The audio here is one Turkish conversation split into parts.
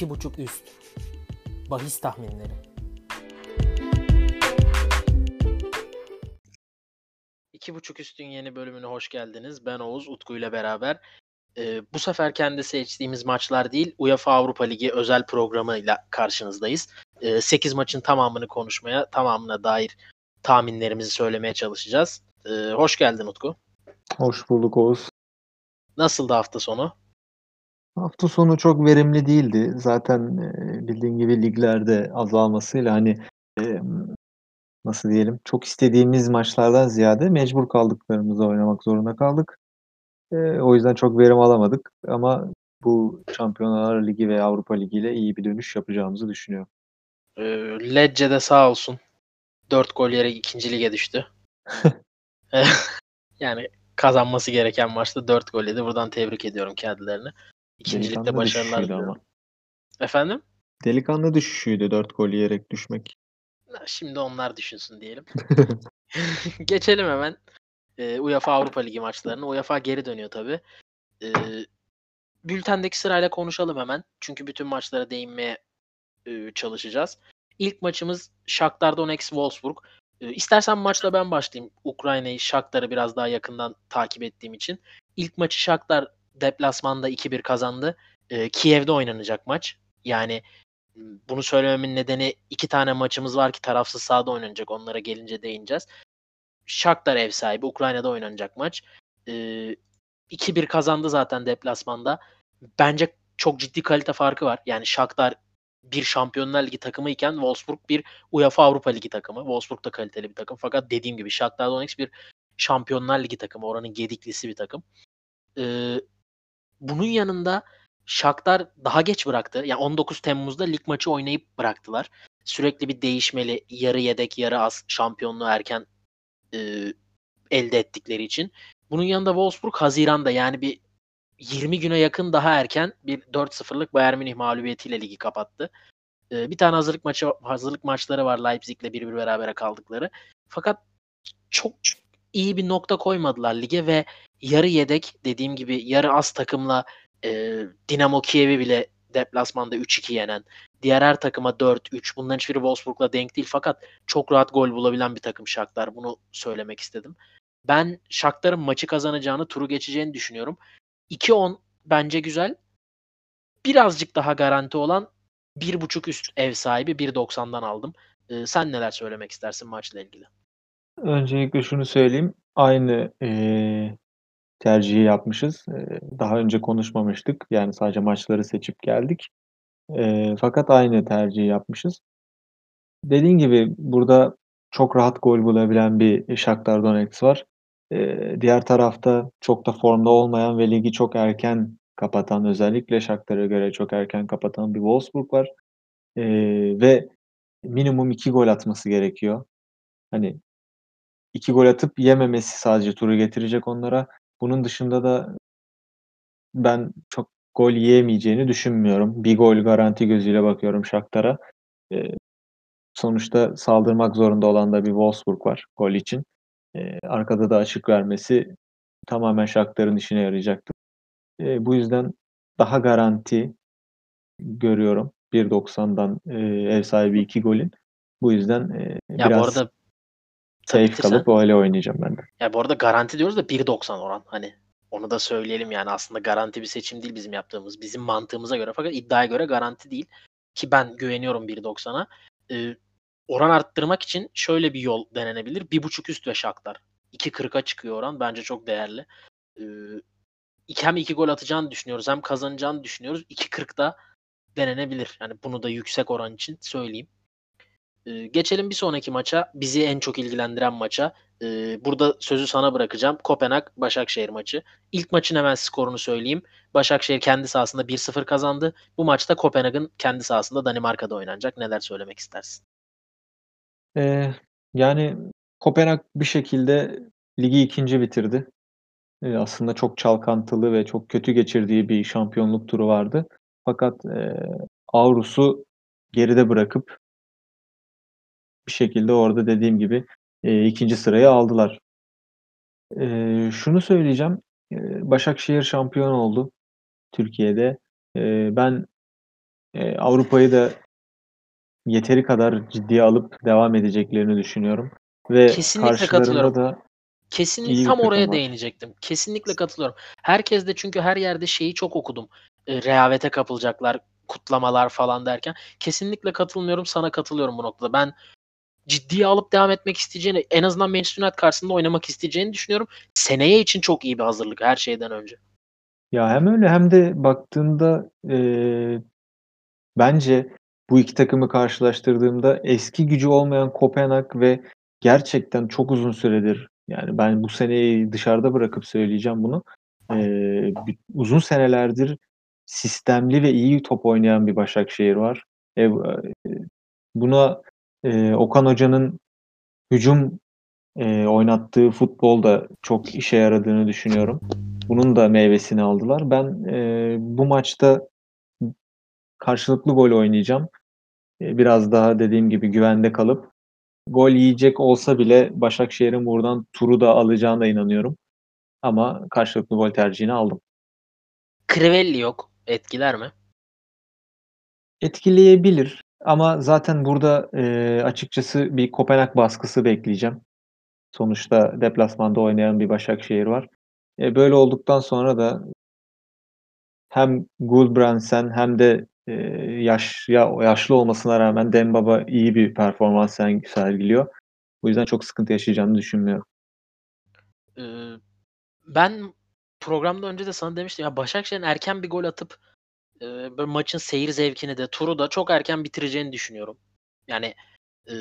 2.5 üst. Bahis tahminleri. İki buçuk üstün yeni bölümüne hoş geldiniz. Ben Oğuz, Utku ile beraber. Ee, bu sefer kendi seçtiğimiz maçlar değil, UEFA Avrupa Ligi özel programıyla karşınızdayız. Ee, 8 maçın tamamını konuşmaya, tamamına dair tahminlerimizi söylemeye çalışacağız. Ee, hoş geldin Utku. Hoş bulduk Oğuz. Nasıldı hafta sonu? Hafta sonu çok verimli değildi. Zaten bildiğin gibi liglerde azalmasıyla hani nasıl diyelim çok istediğimiz maçlardan ziyade mecbur kaldıklarımızı oynamak zorunda kaldık. O yüzden çok verim alamadık ama bu Şampiyonlar Ligi ve Avrupa Ligi ile iyi bir dönüş yapacağımızı düşünüyorum. Ee, Lecce de sağ olsun. 4 gol yere ikinci lige düştü. yani kazanması gereken maçta 4 gol yedi. Buradan tebrik ediyorum kendilerini. İkincilikte başarılar diliyorum. ama. Efendim? Delikanlı düşüşüydü 4 gol yiyerek düşmek. Şimdi onlar düşünsün diyelim. Geçelim hemen e, UEFA Avrupa Ligi maçlarına. UEFA geri dönüyor tabii. E, bültendeki sırayla konuşalım hemen. Çünkü bütün maçlara değinmeye e, çalışacağız. İlk maçımız Shakhtar Donetsk Wolfsburg. E, istersen maçla ben başlayayım. Ukrayna'yı, Shakhtar'ı biraz daha yakından takip ettiğim için. İlk maçı Shakhtar deplasmanda 2-1 kazandı. E, Kiev'de oynanacak maç. Yani m, bunu söylememin nedeni iki tane maçımız var ki tarafsız sahada oynanacak. Onlara gelince değineceğiz. Shakhtar ev sahibi. Ukrayna'da oynanacak maç. E, 2-1 kazandı zaten deplasmanda. Bence çok ciddi kalite farkı var. Yani Shakhtar bir Şampiyonlar Ligi takımı iken Wolfsburg bir UEFA Avrupa Ligi takımı. Wolfsburg da kaliteli bir takım. Fakat dediğim gibi Shakhtar Donetsk bir Şampiyonlar Ligi takımı. Oranın gediklisi bir takım. Ee, bunun yanında Shakhtar daha geç bıraktı. Yani 19 Temmuz'da lig maçı oynayıp bıraktılar. Sürekli bir değişmeli yarı yedek yarı az şampiyonluğu erken e, elde ettikleri için. Bunun yanında Wolfsburg Haziran'da yani bir 20 güne yakın daha erken bir 4-0'lık Bayern Münih mağlubiyetiyle ligi kapattı. Ee, bir tane hazırlık maçı hazırlık maçları var Leipzig'le 1-1 berabere kaldıkları. Fakat çok iyi bir nokta koymadılar lige ve yarı yedek dediğim gibi yarı az takımla e, Dinamo Kiev'i bile deplasmanda 3-2 yenen, diğer her takıma 4-3 bunların hiçbiri Wolfsburg'la denk değil fakat çok rahat gol bulabilen bir takım Shakhtar. Bunu söylemek istedim. Ben Shakhtar'ın maçı kazanacağını, turu geçeceğini düşünüyorum. 2-10 bence güzel. Birazcık daha garanti olan 1.5 üst ev sahibi 1.90'dan aldım. Ee, sen neler söylemek istersin maçla ilgili? Öncelikle şunu söyleyeyim. Aynı eee, tercihi yapmışız. Eee, daha önce konuşmamıştık. Yani sadece maçları seçip geldik. Eee, fakat aynı tercihi yapmışız. Dediğin gibi burada çok rahat gol bulabilen bir Shakhtar Donetsk var. Eee, diğer tarafta çok da formda olmayan ve ligi çok erken kapatan, özellikle Shakhtar'a göre çok erken kapatan bir Wolfsburg var. Ve minimum 2 gol atması gerekiyor. Hani 2 gol atıp yememesi sadece turu getirecek onlara. Bunun dışında da ben çok gol yiyemeyeceğini düşünmüyorum. Bir gol garanti gözüyle bakıyorum Shakhtar'a. Eee, sonuçta saldırmak zorunda olan da bir Wolfsburg var gol için. Eee, arkada da açık vermesi tamamen Shakhtar'ın işine yarayacaktır. Eee, bu yüzden daha garanti görüyorum 1.90'dan eee, ev sahibi 2 golün. Bu yüzden eee, Ya bu biraz arada tabii safe kalıp öyle oynayacağım ben de. ya bu arada garanti diyoruz da 1.90 oran hani onu da söyleyelim yani aslında garanti bir seçim değil bizim yaptığımız. Bizim mantığımıza göre fakat iddiaya göre garanti değil. Ki ben güveniyorum 1.90'a. Ee, oran arttırmak için şöyle bir yol denenebilir. 1.5 üst ve Shakhtar. 2.40'a çıkıyor oran. Bence çok değerli. Ee, hem 2 gol atacağını düşünüyoruz hem kazanacağını düşünüyoruz. 2.40'da denenebilir. Yani bunu da yüksek oran için söyleyeyim. Ee, geçelim bir sonraki maça. Bizi en çok ilgilendiren maça. Ee, burada sözü sana bırakacağım. Kopenhag Başakşehir maçı. İlk maçın hemen skorunu söyleyeyim. Başakşehir kendi sahasında 1-0 kazandı. Bu maçta Kopenhag'ın kendi sahasında Danimarka'da oynanacak. Neler söylemek istersin? Eee, yani Kopenhag bir şekilde ligi ikinci bitirdi. Eee, aslında çok çalkantılı ve çok kötü geçirdiği bir şampiyonluk turu vardı. Fakat eee Avrus'u geride bırakıp bir şekilde orada dediğim gibi eee, ikinci sırayı aldılar. Eee, şunu söyleyeceğim. Eee, Başakşehir şampiyon oldu Türkiye'de. Eee, ben e, Avrupa'yı da yeteri kadar ciddiye alıp devam edeceklerini düşünüyorum. Ve Kesinlikle katılıyorum. da Kesinlikle tam oraya var. değinecektim. Kesinlikle katılıyorum. Herkes de çünkü her yerde şeyi çok okudum. E, rehavete kapılacaklar, kutlamalar falan derken. Kesinlikle katılmıyorum. Sana katılıyorum bu noktada. Ben ciddiye alıp devam etmek isteyeceğini, en azından Manchester United karşısında oynamak isteyeceğini düşünüyorum. Seneye için çok iyi bir hazırlık her şeyden önce. Ya hem öyle hem de baktığında e, bence bu iki takımı karşılaştırdığımda eski gücü olmayan Kopenhag ve gerçekten çok uzun süredir yani ben bu seneyi dışarıda bırakıp söyleyeceğim bunu. E, uzun senelerdir sistemli ve iyi top oynayan bir Başakşehir var. E, buna e, Okan Hoca'nın hücum e, oynattığı futbol da çok işe yaradığını düşünüyorum. Bunun da meyvesini aldılar. Ben e, bu maçta karşılıklı gol oynayacağım. E, biraz daha dediğim gibi güvende kalıp gol yiyecek olsa bile Başakşehir'in buradan turu da alacağına inanıyorum. Ama karşılıklı gol tercihini aldım. Crivelli yok. Etkiler mi? Etkileyebilir ama zaten burada e, açıkçası bir Kopenhag baskısı bekleyeceğim. Sonuçta deplasmanda oynayan bir Başakşehir var. E, böyle olduktan sonra da hem Gulbrandsen hem de e, yaş ya yaşlı olmasına rağmen Dembaba iyi bir performans sergiliyor. Bu yüzden çok sıkıntı yaşayacağını düşünmüyorum. Ee, ben programda önce de sana demiştim ya Başakşehir'in erken bir gol atıp e, böyle maçın seyir zevkini de turu da çok erken bitireceğini düşünüyorum. Yani e,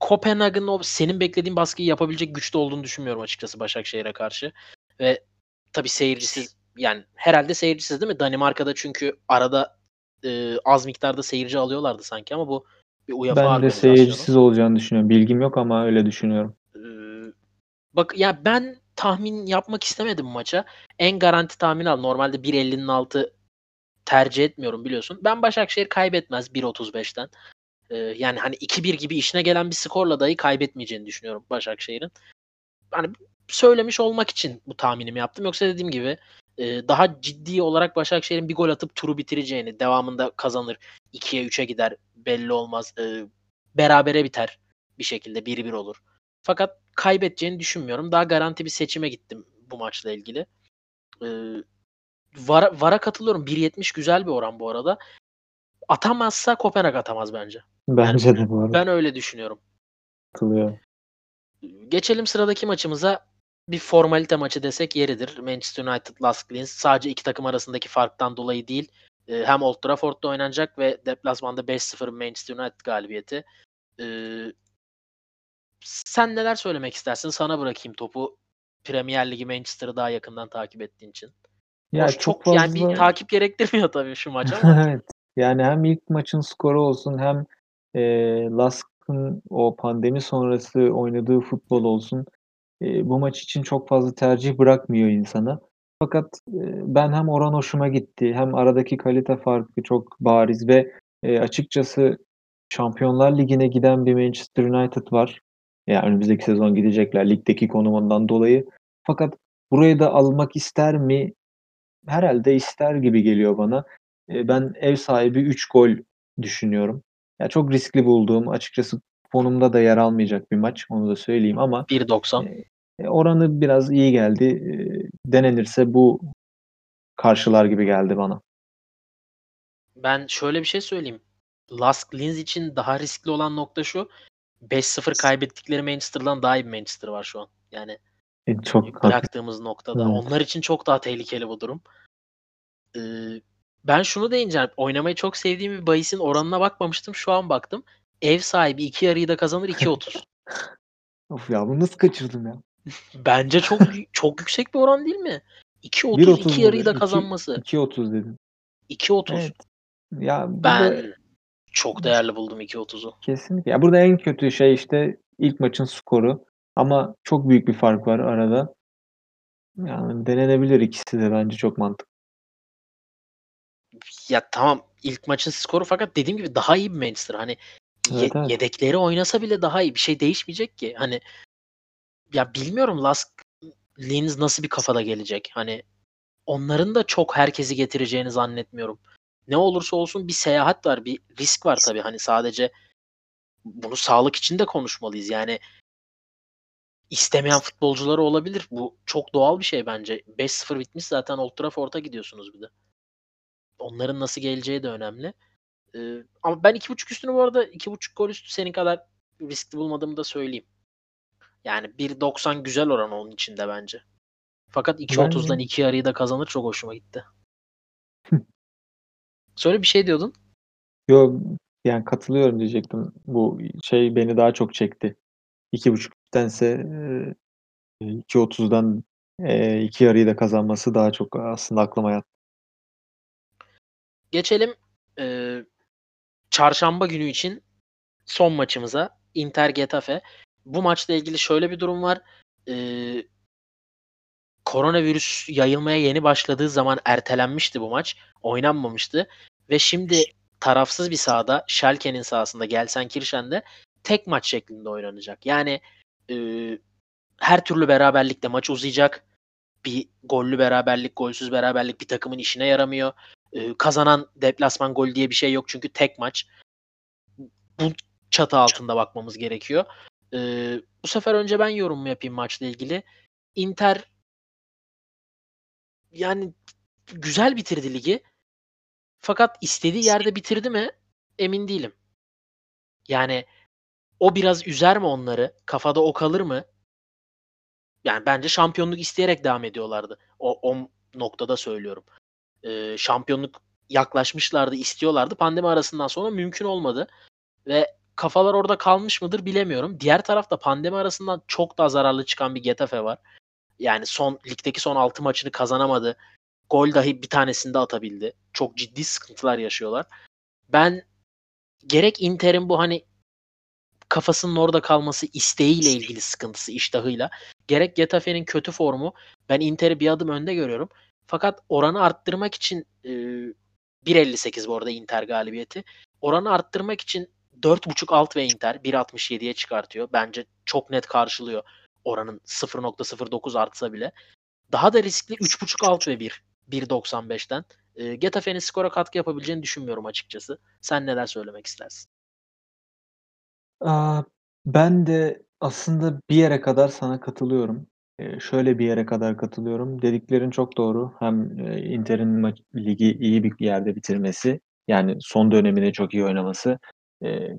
Kopenhag'ın o senin beklediğin baskıyı yapabilecek güçte olduğunu düşünmüyorum açıkçası Başakşehir'e karşı. Ve tabii seyircisiz yani herhalde seyircisiz değil mi? Danimarka'da çünkü arada e, az miktarda seyirci alıyorlardı sanki ama bu bir UEFA Ben de seyircisiz olacağını düşünüyorum. Bilgim yok ama öyle düşünüyorum. Ee, bak ya ben tahmin yapmak istemedim maça. En garanti tahmin al. Normalde 1.50'nin altı tercih etmiyorum biliyorsun. Ben Başakşehir kaybetmez 1.35'ten. Ee, yani hani 2-1 gibi işine gelen bir skorla dahi kaybetmeyeceğini düşünüyorum Başakşehir'in. Hani söylemiş olmak için bu tahminimi yaptım. Yoksa dediğim gibi e, daha ciddi olarak Başakşehir'in bir gol atıp turu bitireceğini, devamında kazanır, 2'ye 3'e gider belli olmaz. E, berabere biter bir şekilde 1-1 olur. Fakat kaybedeceğini düşünmüyorum. Daha garanti bir seçime gittim bu maçla ilgili. E, Vara, Vara katılıyorum. 1.70 güzel bir oran bu arada. Atamazsa Kopenhag atamaz bence. Bence de bu arada Ben öyle düşünüyorum. katılıyorum. Geçelim sıradaki maçımıza. Bir formalite maçı desek yeridir. Manchester United Lask Linz sadece iki takım arasındaki farktan dolayı değil. e, Hem Old Trafford'da oynanacak ve deplasmanda 5-0 Manchester United galibiyeti. E, Sen neler söylemek istersin? Sana bırakayım topu. Premier Ligi Manchester'ı daha yakından takip ettiğin için. Ya Hoş, çok çok yani bir fazla- takip gerektirmiyor tabii şu maç ama. evet. Yani hem ilk maçın skoru olsun hem e, Lask'ın o pandemi sonrası oynadığı futbol olsun e, bu maç için çok fazla tercih bırakmıyor insana. Fakat e, ben hem oran hoşuma gitti hem aradaki kalite farkı çok bariz ve e, açıkçası Şampiyonlar Ligi'ne giden bir Manchester United var. Yani önümüzdeki sezon gidecekler ligdeki konumundan dolayı. Fakat burayı da almak ister mi? Herhalde ister gibi geliyor bana. E, ben ev sahibi 3 gol düşünüyorum. Ya çok riskli bulduğum, açıkçası konumda da yer almayacak bir maç. Onu da söyleyeyim ama 1.90. e, oranı biraz iyi geldi. E, denenirse bu karşılar gibi geldi bana. Ben şöyle bir şey söyleyeyim. Lask Linz için daha riskli olan nokta şu. 5-0 kaybettikleri Manchester'dan daha iyi bir Manchester var şu an. Yani E, çok bıraktığımız noktada. Evet. Onlar için çok daha tehlikeli bu durum. Ee, ben şunu değineceğim. Oynamayı çok sevdiğim bir bahisin oranına bakmamıştım. Şu an baktım. Ev sahibi iki yarıyı da kazanır 2.30. Of ya bunu nasıl kaçırdım ya? Bence çok çok yüksek bir oran değil mi? 2.30 1.30 iki yarıyı da kazanması. 2.30 dedim. 2.30. Evet. Ya Ben çok değerli buldum 2.30'u. kesinlikle. Ya burada en kötü şey işte ilk maçın skoru. Ama çok büyük bir fark var arada. Yani denenebilir ikisi de bence çok mantıklı. Ya tamam ilk maçın skoru fakat dediğim gibi daha iyi bir Manchester. Hani ye- Evet, evet. yedekleri oynasa bile daha iyi. Bir şey değişmeyecek ki. Hani ya bilmiyorum Lask Linz nasıl bir kafada gelecek. Hani onların da çok herkesi getireceğini zannetmiyorum. ne olursa olsun bir seyahat var, bir risk var tabii. Hani sadece bunu sağlık için de konuşmalıyız. Yani istemeyen futbolcuları olabilir. Bu çok doğal bir şey bence. 5-0 bitmiş zaten Old Trafford'a gidiyorsunuz bir de. Onların nasıl geleceği de önemli. Ee, ama ben 2.5 üstünü bu arada 2.5 gol üstü senin kadar riskli bulmadığımı da söyleyeyim. Yani 1.90 güzel oran onun içinde bence. Fakat 2.30'dan Ben- 2 yarıyı da kazanır çok hoşuma gitti. Söyle bir şey diyordun. Yo yani katılıyorum diyecektim. Bu şey beni daha çok çekti. 2.5'tense e, 2.30'dan e, iki yarıyı da kazanması daha çok aslında aklıma yattı. Geçelim eee, çarşamba günü için son maçımıza. Inter Getafe. Bu maçla ilgili şöyle bir durum var. Eee, koronavirüs yayılmaya yeni başladığı zaman ertelenmişti bu maç. Oynanmamıştı. Ve şimdi tarafsız bir sahada Schalke'nin sahasında Gelsenkirchen'de tek maç şeklinde oynanacak. Yani eee, her türlü beraberlikte maç uzayacak. Bir gollü beraberlik, golsüz beraberlik bir takımın işine yaramıyor. Ee, kazanan deplasman gol diye bir şey yok çünkü tek maç. Bu çatı altında bakmamız gerekiyor. Ee, bu sefer önce ben yorumumu yapayım maçla ilgili. Inter yani güzel bitirdi ligi. Fakat istediği yerde bitirdi mi emin değilim. Yani o biraz üzer mi onları? Kafada o kalır mı? Yani bence şampiyonluk isteyerek devam ediyorlardı. O, o noktada söylüyorum. Ee, şampiyonluk yaklaşmışlardı, istiyorlardı. Pandemi arasından sonra mümkün olmadı. Ve kafalar orada kalmış mıdır bilemiyorum. Diğer tarafta pandemi arasından çok daha zararlı çıkan bir Getafe var. Yani son ligdeki son 6 maçını kazanamadı. Gol dahi bir tanesinde atabildi. Çok ciddi sıkıntılar yaşıyorlar. Ben gerek Inter'in bu hani kafasının orada kalması isteğiyle ilgili sıkıntısı, iştahıyla. Gerek Getafe'nin kötü formu. Ben Inter'i bir adım önde görüyorum. Fakat oranı arttırmak için e, 1.58 bu arada Inter galibiyeti. Oranı arttırmak için 4.5 alt ve Inter 1.67'ye çıkartıyor. Bence çok net karşılıyor oranın 0.09 artsa bile. Daha da riskli 3.5 alt ve 1. 1.95'ten. E, Getafe'nin skora katkı yapabileceğini düşünmüyorum açıkçası. Sen neler söylemek istersin? Ben de aslında bir yere kadar sana katılıyorum. Şöyle bir yere kadar katılıyorum. Dediklerin çok doğru. Hem Inter'in ligi iyi bir yerde bitirmesi, yani son dönemini çok iyi oynaması,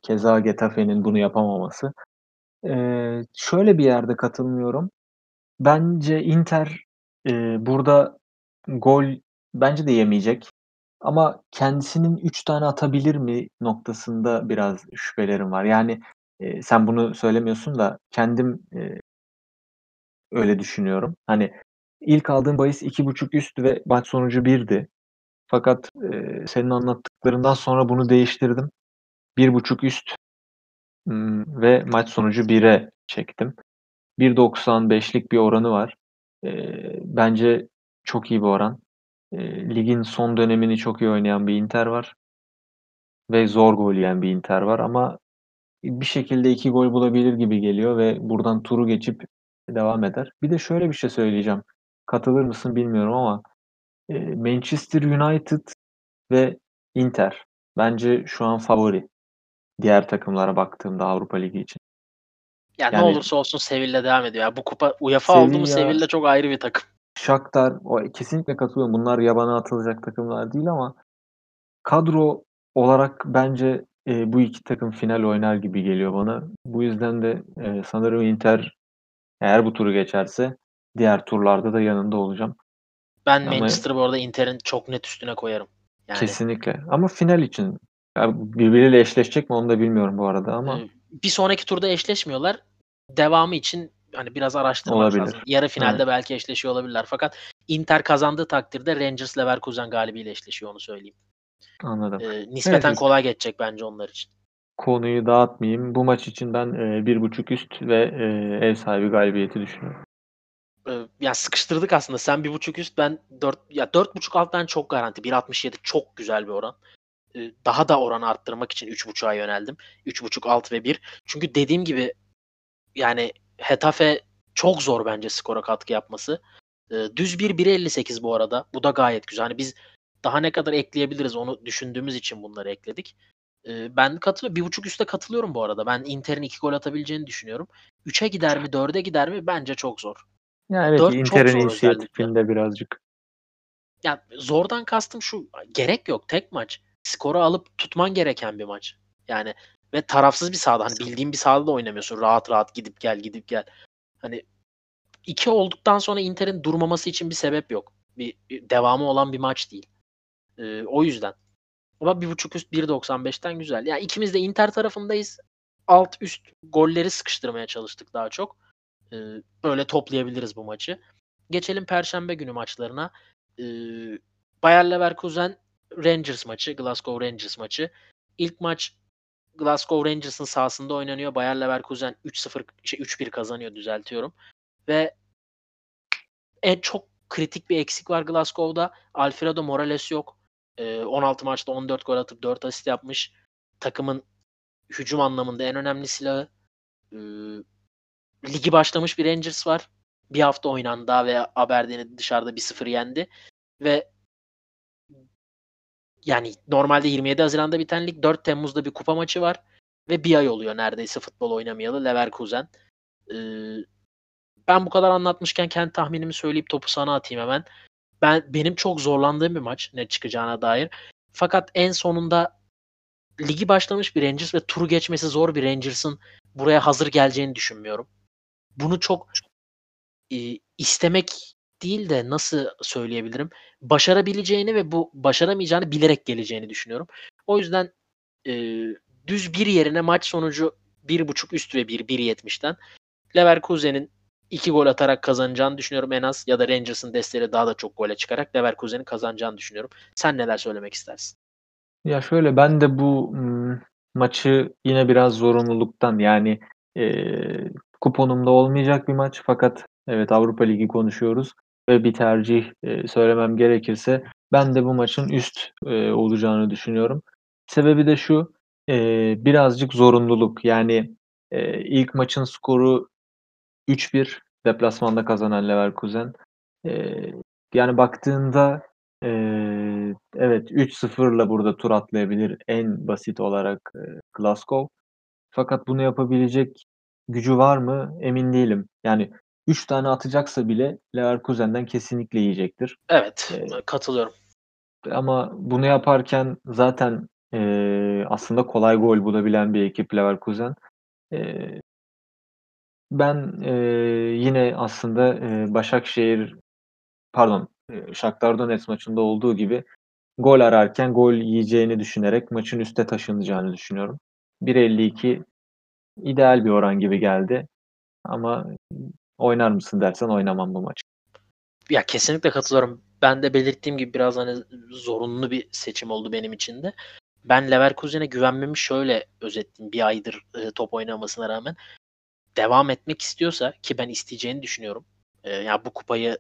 keza Getafe'nin bunu yapamaması. Şöyle bir yerde katılmıyorum. Bence Inter burada gol bence de yemeyecek. Ama kendisinin 3 tane atabilir mi noktasında biraz şüphelerim var. Yani e, sen bunu söylemiyorsun da kendim e, öyle düşünüyorum. Hani ilk aldığım bahis 2.5 üst ve maç sonucu 1'di. Fakat e, senin anlattıklarından sonra bunu değiştirdim. 1.5 üst ve maç sonucu 1'e çektim. 1.95'lik bir oranı var. E, bence çok iyi bir oran. E, ligin son dönemini çok iyi oynayan bir Inter var. Ve zor gol yiyen bir Inter var ama bir şekilde 2 gol bulabilir gibi geliyor ve buradan turu geçip devam eder. Bir de şöyle bir şey söyleyeceğim. Katılır mısın bilmiyorum ama e, Manchester United ve Inter bence şu an favori. Diğer takımlara baktığımda Avrupa Ligi için. Ya ne Yani- olursa olsun Sevilla devam ediyor. Ya bu kupa UEFA oldu mu Sevilla- Sevilla çok ayrı bir takım. Shakhtar o kesinlikle katılıyorum. Bunlar yabana atılacak takımlar değil ama kadro olarak bence e, bu iki takım final oynar gibi geliyor bana. Bu yüzden de e, sanırım Inter eğer bu turu geçerse diğer turlarda da yanında olacağım. Ben Ama- Manchester'ı bu arada Inter'in çok net üstüne koyarım. Yani Kesinlikle. Ama final için ya birbiriyle eşleşecek mi onu da bilmiyorum bu arada ama e, bir sonraki turda eşleşmiyorlar. Devamı için hani biraz araştırmak Olabilir. lazım. Yarı finalde Evet. belki eşleşiyor olabilirler. Fakat Inter kazandığı takdirde Rangers Leverkusen galibiyle eşleşiyor onu söyleyeyim. anladım. E, nispeten Evet. kolay geçecek bence onlar için. Konuyu dağıtmayayım. Bu maç için ben e, bir buçuk üst ve e, ev sahibi galibiyeti düşünüyorum. E, ya sıkıştırdık aslında. Sen bir buçuk üst ben dört ya dört buçuk alttan çok garanti. 1.67 çok güzel bir oran. E, daha da oranı arttırmak için 3.5'a yöneldim. 3.5 alt ve 1. Çünkü dediğim gibi yani Hetafe çok zor bence skora katkı yapması. E, düz bir 1.58 bu arada. Bu da gayet güzel. Hani biz Daha ne kadar ekleyebiliriz onu düşündüğümüz için bunları ekledik. Ee, ben katılıyorum. Bir buçuk üste katılıyorum bu arada. Ben Inter'in iki gol atabileceğini düşünüyorum. Üçe gider mi, dörde gider mi? Bence çok zor. Ya evet Dört Inter'in inisiyatifinde birazcık. Ya zordan kastım şu. Gerek yok. Tek maç. Skoru alıp tutman gereken bir maç. Yani ve tarafsız bir sahada. Hani bildiğin bir sahada da oynamıyorsun. Rahat rahat gidip gel gidip gel. Hani iki olduktan sonra Inter'in durmaması için bir sebep yok. Bir, bir devamı olan bir maç değil. Ee, o yüzden. Ama bir buçuk üst 1.95'ten güzel. Yani ikimiz de Inter tarafındayız. Alt üst golleri sıkıştırmaya çalıştık daha çok. Ee, böyle toplayabiliriz bu maçı. Geçelim Perşembe günü maçlarına. Ee, Bayer Leverkusen Rangers maçı, Glasgow Rangers maçı. İlk maç Glasgow Rangers'ın sahasında oynanıyor. Bayer Leverkusen 3-0 şey 3-1 kazanıyor düzeltiyorum. Ve en çok kritik bir eksik var Glasgow'da. Alfredo Morales yok. Ee, 16 maçta 14 gol atıp 4 asist yapmış. Takımın hücum anlamında en önemli silahı. Ee, ligi başlamış bir Rangers var. Bir hafta oynandı daha ve Aberdeen'i dışarıda 1-0 yendi. Ve yani normalde 27 Haziran'da biten lig 4 Temmuz'da bir kupa maçı var. Ve bir ay oluyor neredeyse futbol oynamayalı Leverkusen. Ee, ben bu kadar anlatmışken kendi tahminimi söyleyip topu sana atayım hemen. Ben benim çok zorlandığım bir maç ne çıkacağına dair. Fakat en sonunda ligi başlamış bir Rangers ve turu geçmesi zor bir Rangers'ın buraya hazır geleceğini düşünmüyorum. Bunu çok e, istemek değil de nasıl söyleyebilirim? Başarabileceğini ve bu başaramayacağını bilerek geleceğini düşünüyorum. O yüzden e, düz bir yerine maç sonucu bir buçuk üst ve bir 1.70'ten Leverkusen'in iki gol atarak kazanacağını düşünüyorum en az ya da Rangers'ın desteğiyle daha da çok gole çıkarak Leverkusen'in kazanacağını düşünüyorum. Sen neler söylemek istersin? Ya şöyle ben de bu maçı yine biraz zorunluluktan yani e, kuponumda olmayacak bir maç fakat evet Avrupa Ligi konuşuyoruz ve bir tercih e, söylemem gerekirse ben de bu maçın üst e, olacağını düşünüyorum. Sebebi de şu e, birazcık zorunluluk yani ilk maçın skoru 3-1 deplasmanda kazanan Leverkusen. Yani baktığında evet 3-0'la burada tur atlayabilir en basit olarak Glasgow. Fakat bunu yapabilecek gücü var mı emin değilim. Yani 3 tane atacaksa bile Leverkusen'den kesinlikle yiyecektir. Evet, Ee, katılıyorum. Ama bunu yaparken zaten e, aslında kolay gol bulabilen bir ekip Leverkusen. E, ben e, yine aslında e, Başakşehir pardon e, Shakhtar Donetsk maçında olduğu gibi gol ararken gol yiyeceğini düşünerek maçın üste taşınacağını düşünüyorum. 1.52 ideal bir oran gibi geldi. Ama oynar mısın dersen oynamam bu maçı. Ya kesinlikle katılıyorum. Ben de belirttiğim gibi biraz hani zorunlu bir seçim oldu benim için de. Ben Leverkusen'e güvenmemi şöyle özetleyeyim. Bir aydır e, top oynamasına rağmen devam etmek istiyorsa ki ben isteyeceğini düşünüyorum. E, ya bu kupayı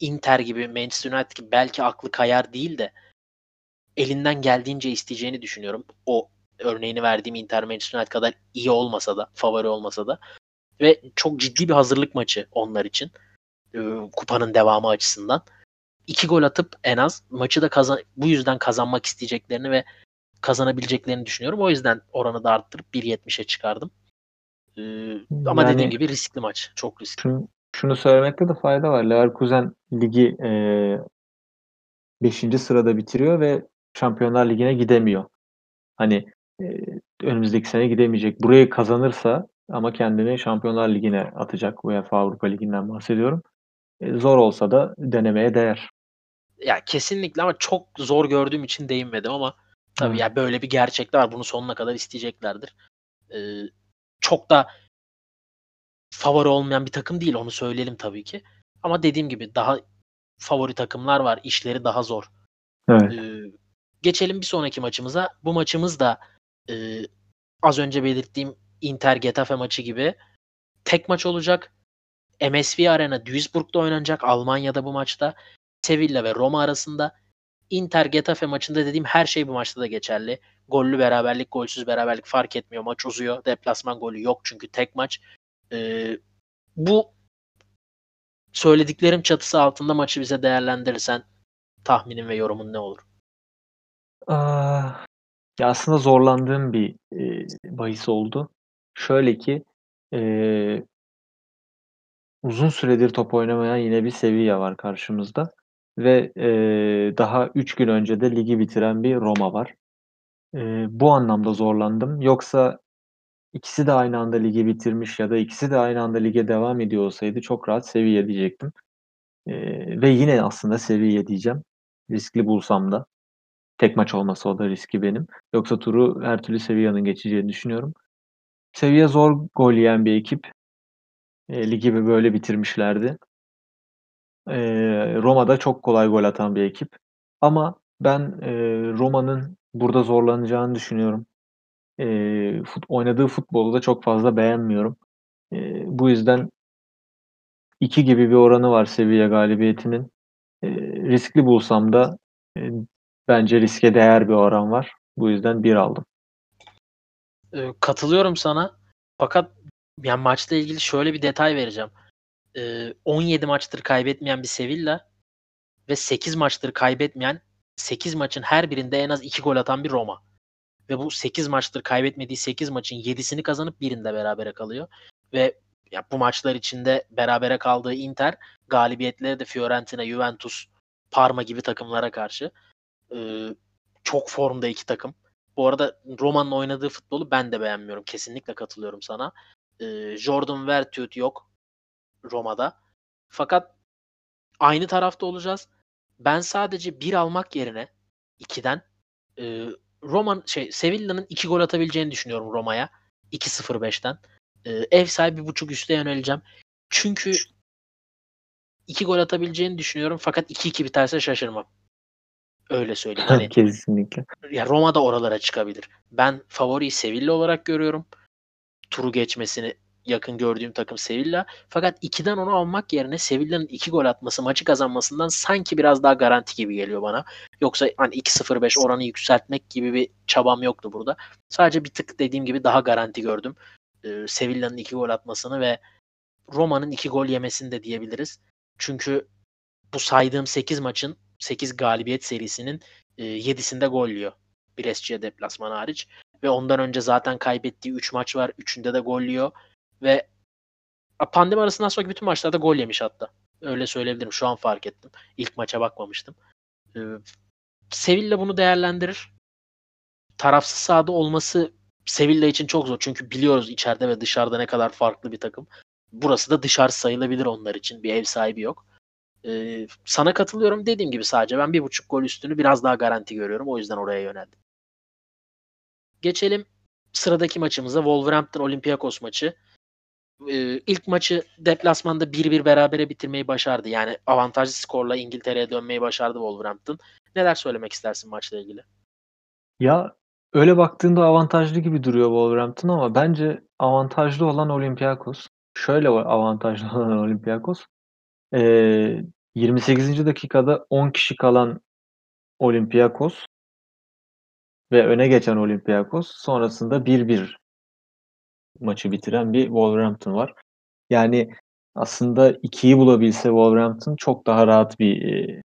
Inter gibi Manchester United gibi belki aklı kayar değil de elinden geldiğince isteyeceğini düşünüyorum. O örneğini verdiğim Inter Manchester United kadar iyi olmasa da, favori olmasa da ve çok ciddi bir hazırlık maçı onlar için. E, kupanın devamı açısından. iki gol atıp en az maçı da kazan bu yüzden kazanmak isteyeceklerini ve kazanabileceklerini düşünüyorum. O yüzden oranı da arttırıp 1.70'e çıkardım. Ee, ama Yani- dediğim gibi riskli maç. Çok riskli. Şunu, şunu söylemekte de fayda var. Leverkusen ligi 5. sırada bitiriyor ve Şampiyonlar Ligi'ne gidemiyor. Hani e, önümüzdeki sene gidemeyecek. Burayı kazanırsa ama kendini Şampiyonlar Ligi'ne atacak. UEFA Avrupa Ligi'nden bahsediyorum. E, zor olsa da denemeye değer. Ya kesinlikle ama çok zor gördüğüm için değinmedim ama tabii Hı. ya böyle bir gerçek de var. Bunu sonuna kadar isteyeceklerdir. Ee, çok da favori olmayan bir takım değil onu söyleyelim tabii ki. Ama dediğim gibi daha favori takımlar var. İşleri daha zor. Evet. Ee, geçelim bir sonraki maçımıza. Bu maçımız da e, az önce belirttiğim Inter Getafe maçı gibi tek maç olacak. MSV Arena Duisburg'da oynanacak Almanya'da bu maçta. Sevilla ve Roma arasında. Inter Getafe maçında dediğim her şey bu maçta da geçerli. Gollü beraberlik, golsüz beraberlik fark etmiyor. Maç uzuyor. Deplasman golü yok çünkü tek maç. Ee, bu söylediklerim çatısı altında maçı bize değerlendirirsen tahminin ve yorumun ne olur? Aa, ya aslında zorlandığım bir e, bahis oldu. Şöyle ki e, uzun süredir top oynamayan yine bir seviye var karşımızda ve e, daha 3 gün önce de ligi bitiren bir Roma var. E, bu anlamda zorlandım. Yoksa ikisi de aynı anda ligi bitirmiş ya da ikisi de aynı anda lige devam ediyor olsaydı çok rahat seviye diyecektim. E, ve yine aslında seviye diyeceğim. Riskli bulsam da. Tek maç olması o da riski benim. Yoksa turu her türlü Sevilla'nın geçeceğini düşünüyorum. Sevilla zor gol yiyen bir ekip. E, ligi böyle bitirmişlerdi. E, Roma'da çok kolay gol atan bir ekip. Ama ben e, Roma'nın burada zorlanacağını düşünüyorum. E, fut, oynadığı futbolu da çok fazla beğenmiyorum. E, bu yüzden 2 gibi bir oranı var Sevilla galibiyetinin. E, riskli bulsam da e, bence riske değer bir oran var. Bu yüzden 1 aldım. Ee, katılıyorum sana. Fakat yani maçla ilgili şöyle bir detay vereceğim. Ee, 17 maçtır kaybetmeyen bir Sevilla ve 8 maçtır kaybetmeyen 8 maçın her birinde en az 2 gol atan bir Roma. Ve bu 8 maçtır kaybetmediği 8 maçın 7'sini kazanıp birinde berabere kalıyor. Ve ya bu maçlar içinde berabere kaldığı Inter galibiyetleri de Fiorentina, Juventus, Parma gibi takımlara karşı. Ee, çok formda iki takım. Bu arada Roma'nın oynadığı futbolu ben de beğenmiyorum. Kesinlikle katılıyorum sana. Ee, Jordan Vertut yok Roma'da. Fakat aynı tarafta olacağız. Ben sadece bir almak yerine ikiden e, Roma şey Sevilla'nın iki gol atabileceğini düşünüyorum Roma'ya. 2-0-5'ten. E, ev sahibi buçuk üste yöneleceğim. Çünkü iki gol atabileceğini düşünüyorum. Fakat 2-2 biterse şaşırmam. Öyle söyleyeyim. Hani, Kesinlikle. ya Roma da oralara çıkabilir. Ben favoriyi Sevilla olarak görüyorum. Turu geçmesini yakın gördüğüm takım Sevilla. Fakat 2'den onu almak yerine Sevilla'nın 2 gol atması maçı kazanmasından sanki biraz daha garanti gibi geliyor bana. Yoksa hani 2-0-5 oranı yükseltmek gibi bir çabam yoktu burada. Sadece bir tık dediğim gibi daha garanti gördüm. Ee, Sevilla'nın 2 gol atmasını ve Roma'nın 2 gol yemesini de diyebiliriz. Çünkü bu saydığım 8 maçın 8 galibiyet serisinin e, 7'sinde gol yiyor. Brescia deplasmanı hariç. Ve ondan önce zaten kaybettiği 3 maç var. 3'ünde de gol yiyor. Ve pandemi arasından sonraki bütün maçlarda gol yemiş hatta. Öyle söyleyebilirim. Şu an fark ettim. İlk maça bakmamıştım. Ee, Sevilla bunu değerlendirir. Tarafsız sahada olması Sevilla için çok zor. Çünkü biliyoruz içeride ve dışarıda ne kadar farklı bir takım. Burası da dışarı sayılabilir onlar için. Bir ev sahibi yok. Ee, sana katılıyorum. Dediğim gibi sadece ben bir buçuk gol üstünü biraz daha garanti görüyorum. O yüzden oraya yöneldim. Geçelim sıradaki maçımıza. Wolverhampton Olympiakos maçı. Ee, ilk maçı deplasmanda 1-1 berabere bitirmeyi başardı. Yani avantajlı skorla İngiltere'ye dönmeyi başardı Wolverhampton. Neler söylemek istersin maçla ilgili? Ya öyle baktığında avantajlı gibi duruyor Wolverhampton ama bence avantajlı olan Olympiakos. Şöyle avantajlı olan Olympiakos. Ee, 28. dakikada 10 kişi kalan Olympiakos ve öne geçen Olympiakos sonrasında 1-1 maçı bitiren bir Wolverhampton var. Yani aslında 2'yi bulabilse Wolverhampton çok daha rahat bir e,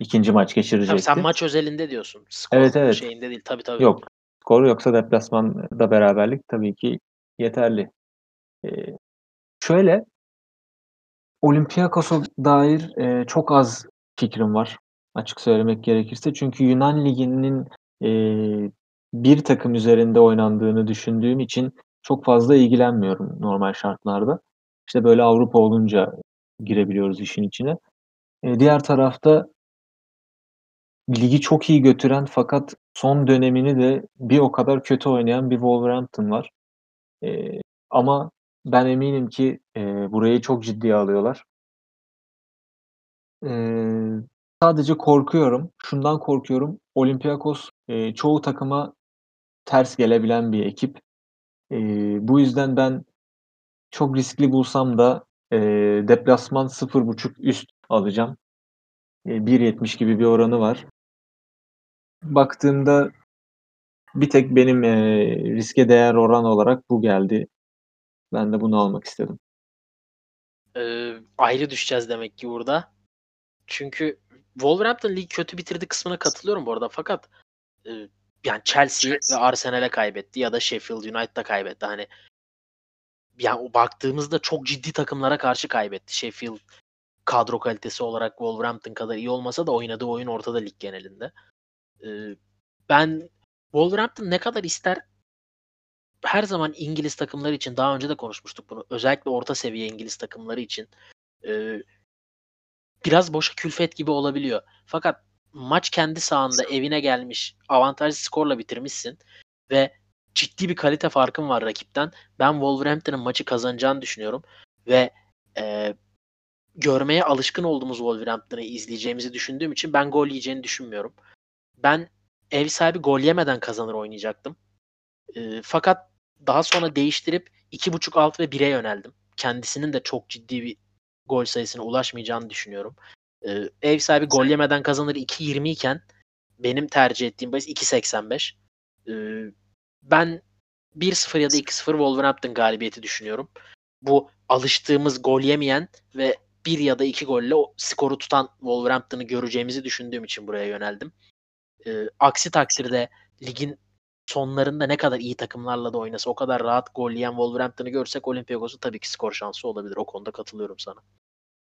ikinci maç geçirecekti. Tabii sen maç özelinde diyorsun. Skor evet evet. şeyinde değil. Tabii tabii. Yok. Skor yoksa deplasmanda beraberlik tabii ki yeterli. Ee, şöyle Olympiakos'a dair e, çok az fikrim var. Açık söylemek gerekirse. Çünkü Yunan Ligi'nin e, bir takım üzerinde oynandığını düşündüğüm için çok fazla ilgilenmiyorum normal şartlarda. İşte böyle Avrupa olunca girebiliyoruz işin içine. E, diğer tarafta ligi çok iyi götüren fakat son dönemini de bir o kadar kötü oynayan bir Wolverhampton var. E, ama ben eminim ki e, burayı çok ciddiye alıyorlar. E, sadece korkuyorum. Şundan korkuyorum. Olympiakos e, çoğu takıma ters gelebilen bir ekip. E, bu yüzden ben çok riskli bulsam da e, deplasman 0.5 üst alacağım. E, 1.70 gibi bir oranı var. Baktığımda bir tek benim e, riske değer oran olarak bu geldi. Ben de bunu almak istedim. Ee, ayrı düşeceğiz demek ki burada. Çünkü Wolverhampton lig kötü bitirdi kısmına katılıyorum bu arada fakat e, yani Chelsea, Chelsea. ve Arsenal'e kaybetti ya da Sheffield United'a kaybetti. Hani yani o baktığımızda çok ciddi takımlara karşı kaybetti. Sheffield kadro kalitesi olarak Wolverhampton kadar iyi olmasa da oynadığı oyun ortada lig genelinde. Ee, ben Wolverhampton ne kadar ister her zaman İngiliz takımları için daha önce de konuşmuştuk bunu. Özellikle orta seviye İngiliz takımları için e, biraz boşa külfet gibi olabiliyor. Fakat maç kendi sahanda evine gelmiş avantajlı skorla bitirmişsin ve ciddi bir kalite farkın var rakipten. Ben Wolverhampton'ın maçı kazanacağını düşünüyorum ve e, görmeye alışkın olduğumuz Wolverhampton'ı izleyeceğimizi düşündüğüm için ben gol yiyeceğini düşünmüyorum. Ben ev sahibi gol yemeden kazanır oynayacaktım. E, fakat daha sonra değiştirip 2.5 alt ve 1'e yöneldim. Kendisinin de çok ciddi bir gol sayısına ulaşmayacağını düşünüyorum. Ee, ev sahibi gol yemeden kazanır 2.20 iken benim tercih ettiğim bahis 2.85. Ee, ben 1-0 ya da 2-0 Wolverhampton galibiyeti düşünüyorum. Bu alıştığımız gol yemeyen ve bir ya da iki golle o skoru tutan Wolverhampton'ı göreceğimizi düşündüğüm için buraya yöneldim. Ee, aksi takdirde ligin sonlarında ne kadar iyi takımlarla da oynasa o kadar rahat gol yiyen Wolverhampton'ı görsek Olympiakos'un tabii ki skor şansı olabilir. O konuda katılıyorum sana.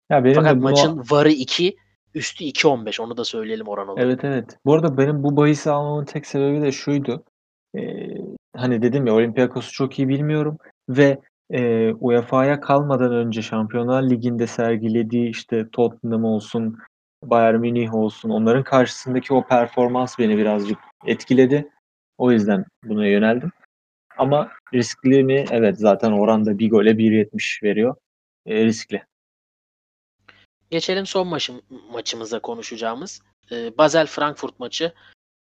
Ya benim Fakat bunu... maçın varı 2, üstü 2.15 onu da söyleyelim oran olarak. Evet evet. Bu arada benim bu bahisi almamın tek sebebi de şuydu. Ee, hani dedim ya Olympiakos'u çok iyi bilmiyorum ve e, UEFA'ya kalmadan önce Şampiyonlar Ligi'nde sergilediği işte Tottenham olsun, Bayern Münih olsun onların karşısındaki o performans beni birazcık etkiledi. O yüzden buna yöneldim. Ama riskli mi? Evet zaten oranda bir gole 1.70 veriyor. E, riskli. Geçelim son maçım, maçımıza konuşacağımız. E, Basel Frankfurt maçı.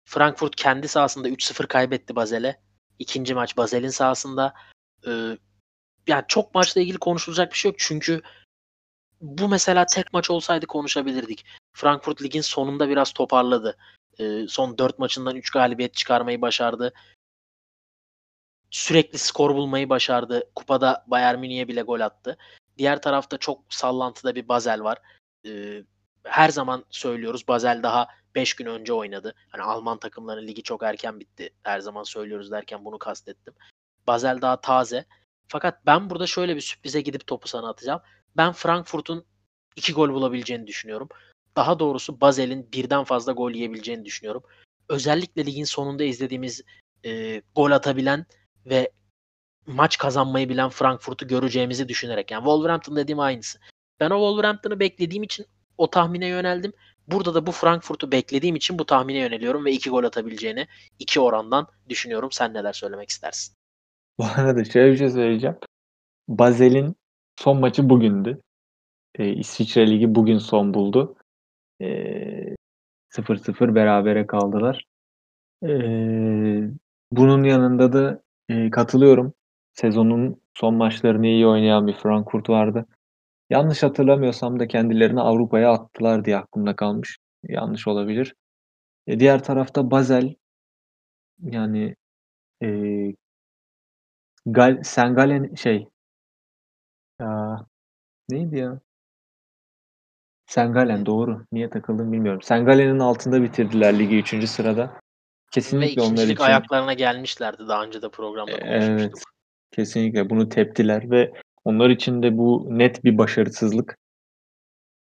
Frankfurt kendi sahasında 3-0 kaybetti Basel'e. İkinci maç Basel'in sahasında. E, yani çok maçla ilgili konuşulacak bir şey yok. Çünkü bu mesela tek maç olsaydı konuşabilirdik. Frankfurt ligin sonunda biraz toparladı. E, son 4 maçından 3 galibiyet çıkarmayı başardı. Sürekli skor bulmayı başardı. Kupada Bayern Münih'e bile gol attı. Diğer tarafta çok sallantıda bir Basel var. E, her zaman söylüyoruz Basel daha 5 gün önce oynadı. Hani Alman takımların ligi çok erken bitti. Her zaman söylüyoruz derken bunu kastettim. Basel daha taze. Fakat ben burada şöyle bir sürprize gidip topu sana atacağım. Ben Frankfurt'un 2 gol bulabileceğini düşünüyorum. Daha doğrusu Basel'in birden fazla gol yiyebileceğini düşünüyorum. Özellikle ligin sonunda izlediğimiz e, gol atabilen ve maç kazanmayı bilen Frankfurt'u göreceğimizi düşünerek. Yani Wolverhampton dediğim aynısı. Ben o Wolverhampton'ı beklediğim için o tahmine yöneldim. Burada da bu Frankfurt'u beklediğim için bu tahmine yöneliyorum ve iki gol atabileceğini iki orandan düşünüyorum. Sen neler söylemek istersin? Bu arada şöyle bir şey söyleyeceğim. Basel'in son maçı bugündü. Ee, İsviçre Ligi bugün son buldu. Ee, 0-0 berabere kaldılar. Bunun yanında da katılıyorum. Sezonun son maçlarını iyi oynayan bir Frankfurt vardı. Yanlış hatırlamıyorsam da kendilerini Avrupa'ya attılar diye aklımda kalmış. Yanlış olabilir. E, diğer tarafta Basel yani e, Gal Sengalen şey ya, neydi ya? Sengalen doğru. Niye takıldım bilmiyorum. Sengalen'in altında bitirdiler ligi 3. sırada. Kesinlikle Ve onlar için ayaklarına gelmişlerdi daha önce de programda konuşmuştuk. Evet. Kesinlikle bunu teptiler ve onlar için de bu net bir başarısızlık.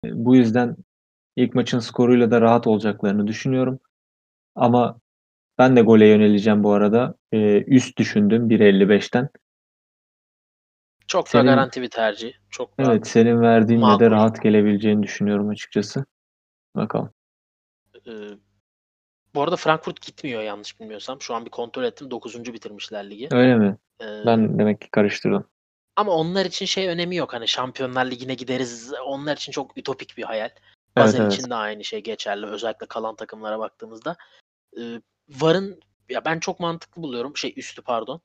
E, bu yüzden ilk maçın skoruyla da rahat olacaklarını düşünüyorum. Ama ben de gole yöneleceğim bu arada. Ee, üst düşündüm 1.55'ten. Çok senin, da garanti bir tercih. Çok evet senin verdiğinle de rahat gelebileceğini düşünüyorum açıkçası. Bakalım. Ee, bu arada Frankfurt gitmiyor yanlış bilmiyorsam. Şu an bir kontrol ettim. 9. bitirmişler ligi. Öyle mi? Ee, ben demek ki karıştırdım. Ama onlar için şey önemi yok. Hani Şampiyonlar Ligi'ne gideriz. Onlar için çok ütopik bir hayal. Basel evet, evet. için de aynı şey geçerli. Özellikle kalan takımlara baktığımızda. Ee, Var'ın ya ben çok mantıklı buluyorum. Şey üstü pardon.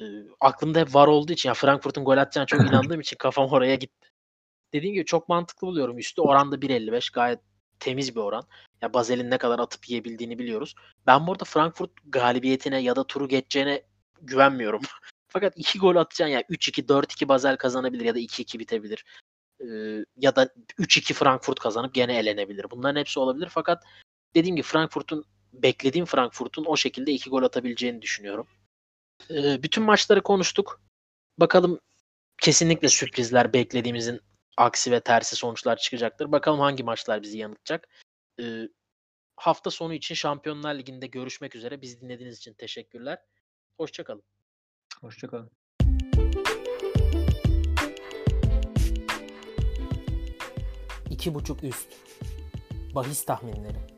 Ee, aklımda hep Var olduğu için ya Frankfurt'un gol atacağına çok inandığım için kafam oraya gitti. Dediğim gibi çok mantıklı buluyorum. Üstü oranda 1.55 gayet temiz bir oran. Ya Basel'in ne kadar atıp yiyebildiğini biliyoruz. Ben burada Frankfurt galibiyetine ya da turu geçeceğine güvenmiyorum. Fakat 2 gol atacaksın ya 3-2, 4-2 Basel kazanabilir ya da 2-2 bitebilir. Ee, ya da 3-2 Frankfurt kazanıp gene elenebilir. Bunların hepsi olabilir fakat dediğim gibi Frankfurt'un beklediğim Frankfurt'un o şekilde iki gol atabileceğini düşünüyorum. Ee, bütün maçları konuştuk. Bakalım kesinlikle sürprizler beklediğimizin aksi ve tersi sonuçlar çıkacaktır. Bakalım hangi maçlar bizi yanıltacak. Ee, hafta sonu için Şampiyonlar Ligi'nde görüşmek üzere. Bizi dinlediğiniz için teşekkürler. Hoşçakalın. Hoşçakalın. İki buçuk üst. Bahis tahminleri.